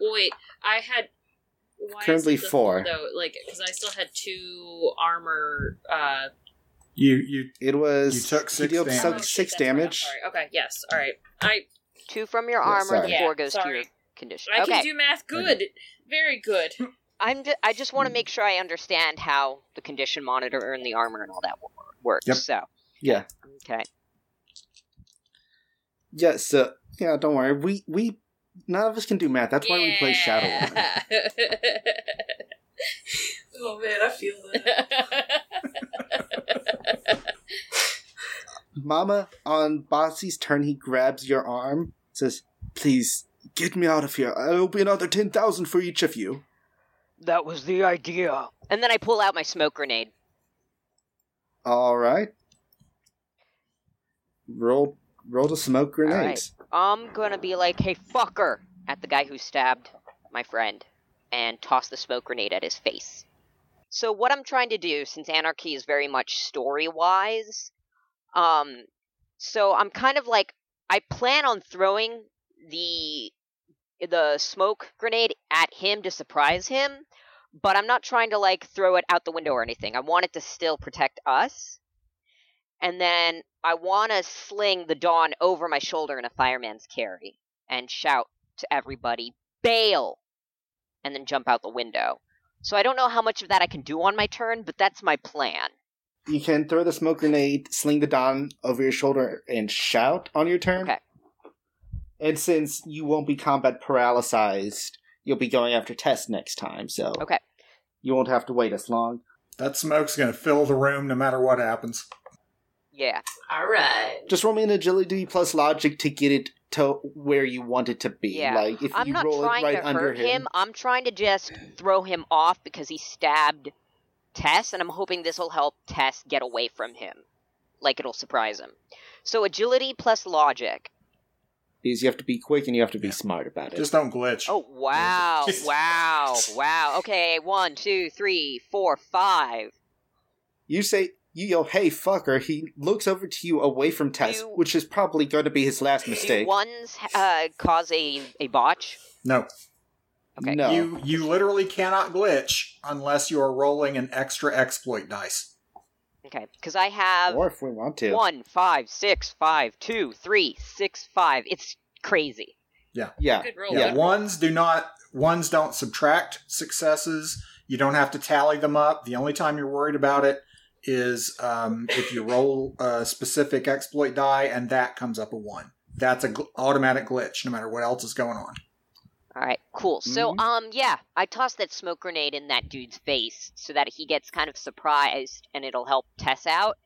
Well, wait, I had. Why is Currently it four. Though, like, because I still had two armor. Uh, You you It was. You took six dealt damage. so- oh, six right, damage. sorry. Okay. Yes. All right. I Two from your Yeah, armor, sorry. the Yeah, four goes to sorry. your condition. I okay, can do math good. Very good. [laughs] I'm. Ju- I just want to make sure I understand how the condition monitor and the armor and all that wo- works. Yep. So Yeah. okay, Yeah, so. Yeah, don't worry. We. we None of us can do math. That's why we play Shadow. [laughs] Oh man, I feel that. [laughs] Mama, on Bossy's turn, he grabs your arm, says, Please, get me out of here. I'll be another 10,000 for each of you. that was the idea. And then I pull out my smoke grenade. All right. Roll roll the smoke grenades. I'm gonna be like, "Hey, fucker!" at the guy who stabbed my friend, and toss the smoke grenade at his face. So what I'm trying to do, since Anarchy is very much story wise, um, so I'm kind of like I plan on throwing the the smoke grenade at him to surprise him, but I'm not trying to like throw it out the window or anything. I want it to still protect us. And then I want to sling the Don over my shoulder in a fireman's carry and shout to everybody, "Bail!" and then jump out the window. So I don't know how much of that I can do on my turn, but that's my plan. You can throw the smoke grenade, sling the Don over your shoulder, and shout on your turn. Okay. And since you won't be combat paralyzed, you'll be going after Tess next time, so Okay. you won't have to wait as long. That smoke's going to fill the room no matter what happens. Yeah. All right. Just roll me an agility plus logic to get it to where you want it to be. Yeah. Like if I'm you not roll trying it right to under hurt him. I'm trying to just throw him off because he stabbed Tess, and I'm hoping this will help Tess get away from him. Like it'll surprise him. So agility plus logic. Because you have to be quick and you have to be smart about it. Just don't glitch. Oh wow, [laughs] wow, wow. Okay, one, two, three, four, five. you say you yell, "Hey, fucker!" He looks over to you away from Tess, You- which is probably going to be his last Do mistake. ones uh, cause a, a botch? No. Okay. No. You you literally cannot glitch unless you are rolling an extra exploit dice. Okay, because I have or if we want to. one, five, six, five, two, three, six, five. It's crazy. Yeah. Good roll. Yeah, ones do not ones don't subtract successes. You don't have to tally them up. The only time you're worried about it is um, if you roll a specific exploit die and that comes up a one. That's a gl- automatic glitch, no matter what else is going on. All right, cool. So, Mhm. um, yeah, I tossed that smoke grenade in that dude's face so that he gets kind of surprised, and it'll help Tess out.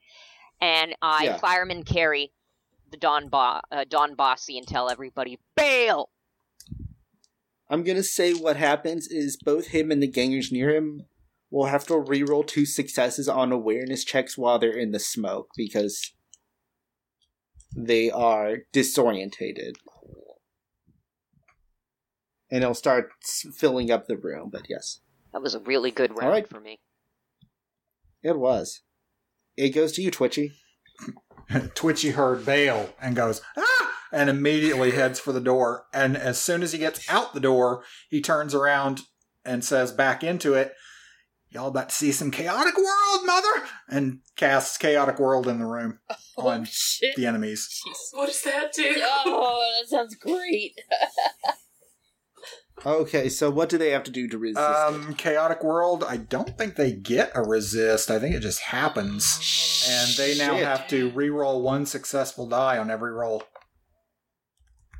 And I Yeah. fireman carry the Don Bo- uh, Don Bossy and tell everybody bail. I'm gonna say what happens is both him and the gangers near him will have to reroll two successes on awareness checks while they're in the smoke because they are disorientated. And it'll start filling up the room, but yes, That was a really good round right. for me. it was. It goes to you, Twitchy. [laughs] Twitchy heard bail and goes, ah! And immediately heads for the door. And as soon as he gets out the door, he turns around and says back into it, Y'all about to see some chaotic world, mother! And casts chaotic world in the room [laughs] Oh on shit. the enemies. Jeez. What does that do? Oh, that sounds great. [laughs] Okay, so what do they have to do to resist? it? Um, chaotic world, I don't think they get a resist. I think it just happens. And they now Shit. have to re-roll one successful die on every roll.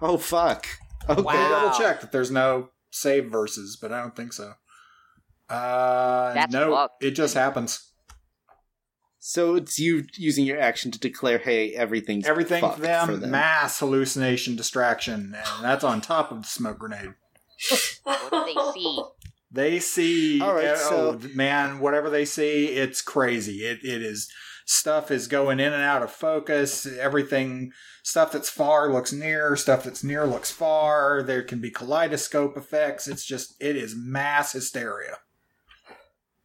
Oh fuck. Okay. Wow. double check that there's no save verses, but I don't think so. Uh, That's no, fucked. it just happens. So it's you using your action to declare, "Hey, everything's Everything fucked them, for them. mass hallucination distraction, and that's on top of the smoke grenade. What do they see? [laughs] They see, All right, oh, so- man, whatever they see, it's crazy. It it is stuff is going in and out of focus. Everything, stuff that's far looks near, stuff that's near looks far. There can be kaleidoscope effects. It's just it is mass hysteria.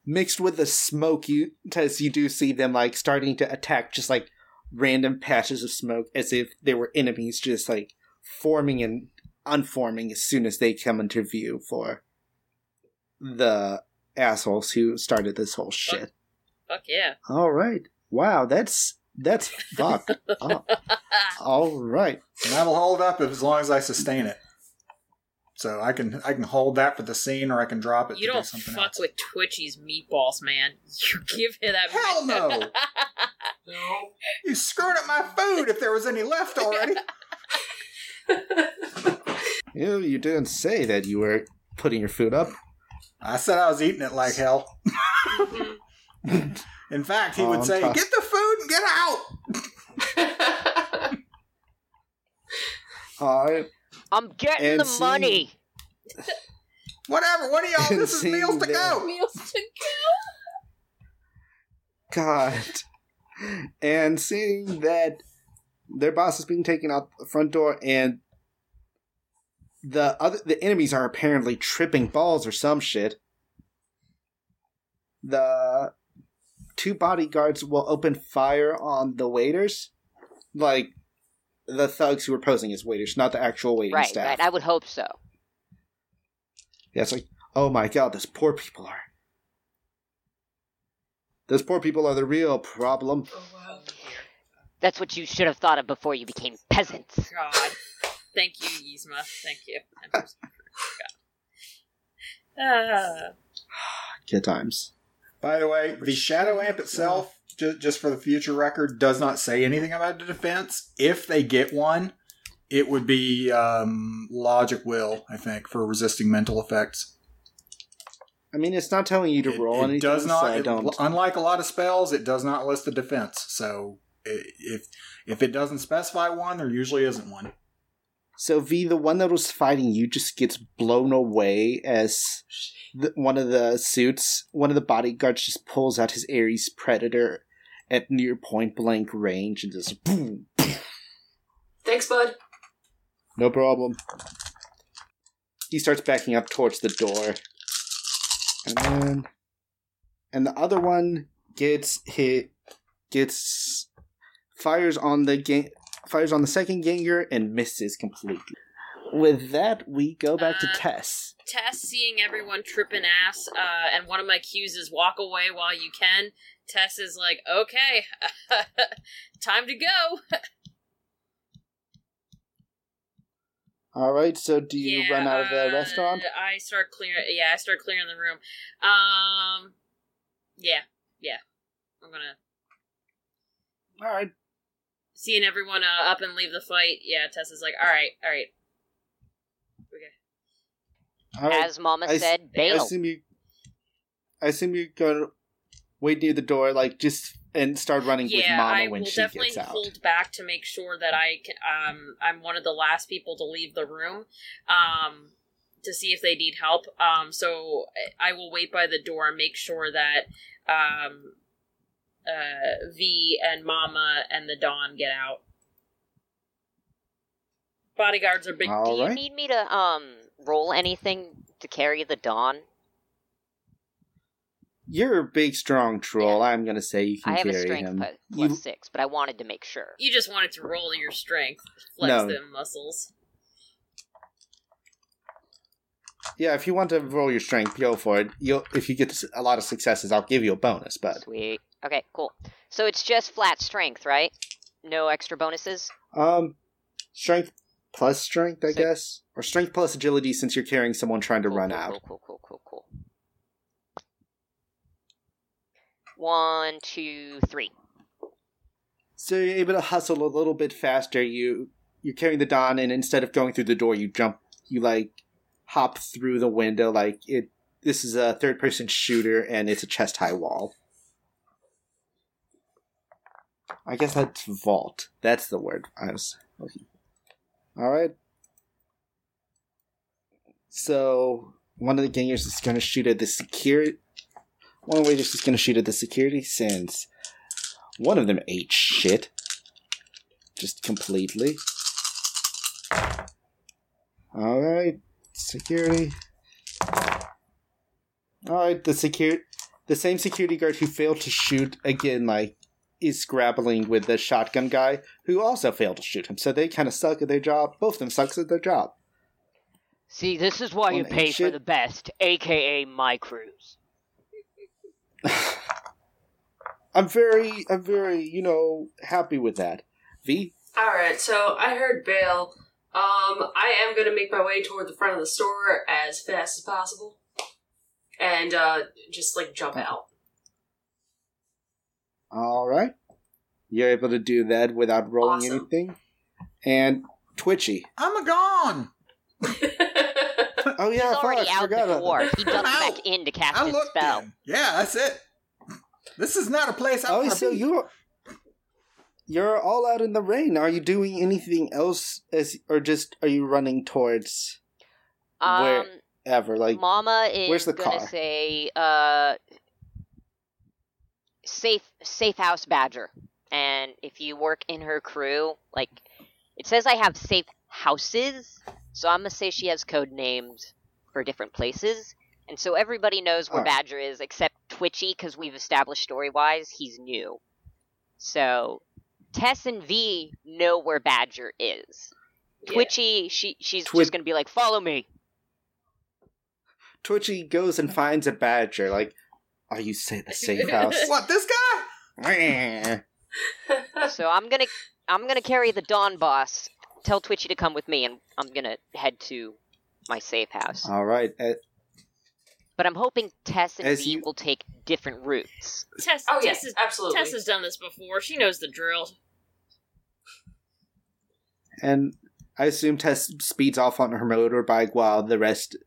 mixed with the smoke you as you do see them like starting to attack just like random patches of smoke as if they were enemies just like forming and unforming as soon as they come into view for the assholes who started this whole shit Fuck yeah. all right wow that's that's fucked up [laughs] all right And that'll hold up as long as I sustain it. So I can I can hold that for the scene, or I can drop it You to don't do something fuck else. with Twitchy's meatballs, man. You [laughs] give him that. Hell no! No. [laughs] You screwed up my food if there was any left already. [laughs] you, you didn't say that you were putting your food up I said I was eating it like hell. Mm-hmm. In fact, he would oh, say, "Get the food and get out." all right I'm getting And the see- money. Whatever. What are y'all? And This is meals to go. Meals to go. God. And seeing that their boss is being taken out the front door and the other the enemies are apparently tripping balls or some shit. The two bodyguards will open fire on the waiters, like the thugs who are posing as waiters, not the actual waiting Right, staff. right. I would hope so. Yeah, it's like, oh my god, those poor people are. Those poor people are the real problem. Oh wow. That's what you should have thought of before you became peasants. God. Thank you, Yzma. Thank you. Ah. Good times. By the way, the Shadow Amp itself, just, just for the future record, does not say anything about the defense. If they get one, it would be um, Logic Will, I think, for resisting mental effects. I mean, it's not telling you to It, roll it anything, does not. so I it- don't. unlike a lot of spells, it does not list the defense. So i- if if it doesn't specify one, there usually isn't one. So V, the one that was fighting you, just gets blown away as the, one of the suits, one of the bodyguards, just pulls out his Ares Predator at near point blank range and just boom. Thanks, bud. No problem. He starts backing up towards the door, and then, and the other one gets hit, gets fires on the gang, fires on the second ganger and misses completely. With that, we go back to Uh, Tess. Tess seeing everyone tripping ass, uh, and one of my cues is walk away while you can. Tess is like, okay, [laughs] time to go. All right, so do you Yeah, run out of the uh, restaurant? I start clearing. Yeah, I start clearing the room. Um, yeah, yeah. I'm gonna All right. Seeing everyone uh, up and leave the fight. Yeah, Tessa's like, all right, all right. Okay. All right. As Mama I s- said, I bail. assume you. I assume you're gonna wait near the door, like just and start running with Mama I when will she definitely gets out. I will definitely hold back to make sure that I can. Um, I'm one of the last people to leave the room. Um, to see if they need help. Um, so I will wait by the door and make sure that um, uh, V and Mama and the Don get out. Bodyguards are big. All Do you right. need me to um roll anything to carry the Don? You're a big, strong troll. I'm gonna say you can I have carry a strength him. plus, plus You- six, but I wanted to make sure. You just wanted to roll your strength, flex No. them muscles. Yeah, if you want to roll your strength, go for it. You'll if you get a lot of successes, I'll give you a bonus. But Sweet. Okay, cool. So it's just flat strength, right? No extra bonuses. um, strength plus strength, I So- guess, or strength plus agility, since you're carrying someone trying to Cool, run cool, out. Cool, cool, cool, cool, cool. One, two, three. So you're able to hustle a little bit faster. You you're carrying the Don, and instead of going through the door, you jump. You like hop through the window. Like it. This is a third person shooter, and it's a chest high wall. I guess that's vault. That's the word I was looking. All right. So one of the gangers is going to shoot at the security. One of the waiters is going to shoot at the security since one of them ate shit. Just completely. Alright. Security. Alright, the secure the same security guard who failed to shoot again, like, is grappling with the shotgun guy who also failed to shoot him. So they kinda suck at their job. Both of them sucks at their job. See, this is why you pay ain't for the best, aka my cruise. [sighs] I'm very I'm very, you know, happy with that. V? Alright, so I heard bail. Um, I am gonna make my way toward the front of the store as fast as possible. And, uh, just, like, jump out. Alright. You're able to do that without rolling Awesome. anything. And Twitchy. I'm a gone. [laughs] Oh yeah, He's already fuck, out forgot the about door. that. He ducks I'm back in to cast I his looked spell. in. Yeah, that's it. This is not a place I Oh, want to so be. you're you're all out in the rain. Are you doing anything else as or just are you running towards Um, ever like Mama is where's the gonna car? say, uh, safe, safe house badger. And if you work in her crew, like, it says I have safe houses. So I'm gonna say she has code names for different places, and so everybody knows where Alright. Badger is except Twitchy because we've established story wise he's new. So Tess and V know where Badger is. Yeah. Twitchy, she she's Twi- just gonna be like, "Follow me." Twitchy goes and finds a badger. Like, are you say the safe house? [laughs] What this guy? [laughs] So I'm gonna I'm gonna carry the Don boss. Tell Twitchy to come with me, and I'm gonna head to my safe house. All right. Uh, But I'm hoping Tess and As V you- will take different routes. Tess, oh Tess, yes, has, absolutely. Tess has done this before. She knows the drill. And I assume Tess speeds off on her motorbike while the rest.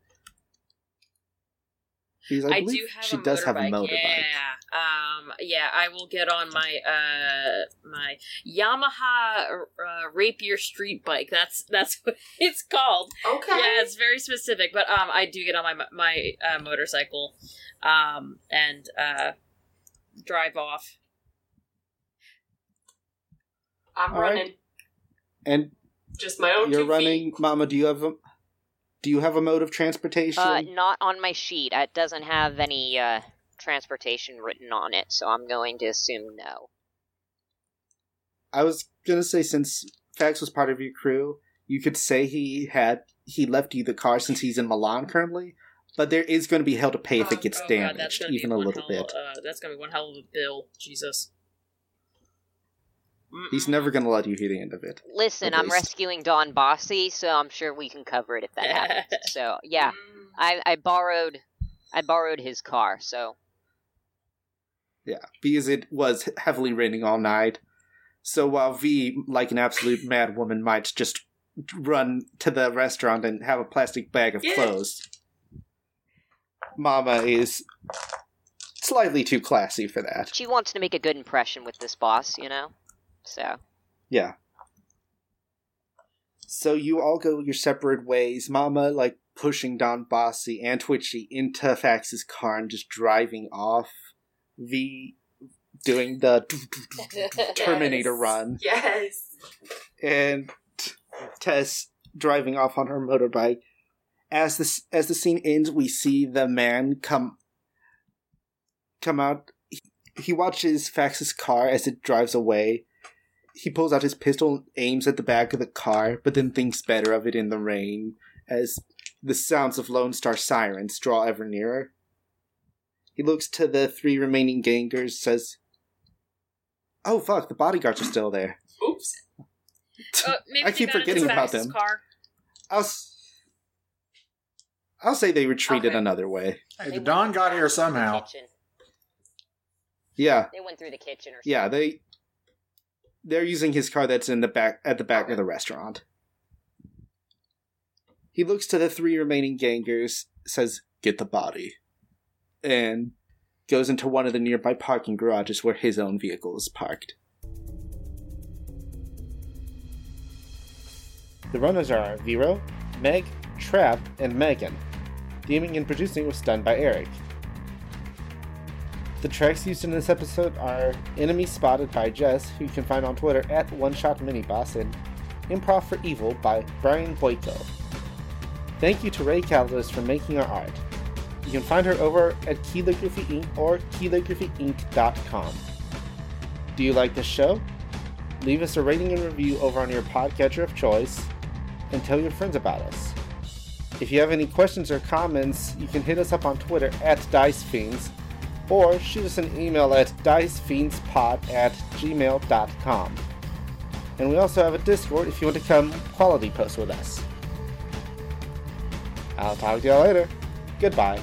Because I, I, do have she a does motorbike. have a motorbike. Yeah, um, yeah. I will get on my uh my Yamaha uh, Rapier Street Bike. That's that's [laughs] what it's called. okay. Yeah, it's very specific. But um, I do get on my my uh, motorcycle, um, and uh, drive off. I'm All right. running. And Just my own you're two running, feet. Mama. Do you have a do you have a mode of transportation? Uh, not on my sheet. It doesn't have any uh, transportation written on it, so I'm going to assume no. I was gonna say since Fax was part of your crew, you could say he had he left you the car since he's in Milan currently. But there is going to be hell to pay if it gets Oh, God, damaged, gonna even a little hell, bit. Uh, that's gonna be one hell of a bill. Jesus. He's Mm-mm. never going to let you hear the end of it. Listen, I'm rescuing Don Bossy, so I'm sure we can cover it if that happens. [laughs] So yeah. I, I borrowed I borrowed his car, so Yeah, because it was heavily raining all night. So while V, like an absolute mad woman, might just run to the restaurant and have a plastic bag of Yeah. clothes, Mama is slightly too classy for that. she wants to make a good impression with this boss, you know. So Yeah. So you all go your separate ways. Mama, like, pushing Don Bossy and Twitchy into Fax's car and just driving off. V doing the [laughs] Terminator Yes. run. Yes. and Tess driving off on her motorbike. As the as the scene ends, we see the man come come out. He, he watches Fax's car as it drives away. He pulls out his pistol aims at the back of the car, but then thinks better of it in the rain as the sounds of Lone Star sirens draw ever nearer. He looks to the three remaining gangers, says, "Oh fuck, the bodyguards are still there." Oops. [laughs] Uh, maybe I keep forgetting about them. Car. I'll s- I'll say they retreated Okay. another way. Hey, the went Don got here somehow. kitchen. Yeah, They went through the kitchen or yeah, they they're using his car that's in the back at the back of the restaurant. He looks to the three remaining gangers, says, "Get the body," and goes into one of the nearby parking garages where his own vehicle is parked. The runners are Vero, Meg, Trap, and Megan. Theming and producing was done by Eric. The tracks used in this episode are Enemy Spotted by Jess, who you can find on Twitter at One Shot Miniboss, and Improv for Evil by Brian Boyko. Thank you to Ray Caldas for making our art. You can find her over at Calligraphy Inc. or calligraphyinc.com. Do you like this show? Leave us a rating and review over on your podcatcher of choice, and tell your friends about us. If you have any questions or comments, you can hit us up on Twitter at DiceFiends or shoot us an email at dicefiendspod at gmail.com. And we also have a Discord if you want to come quality post with us. I'll talk to y'all later. Goodbye.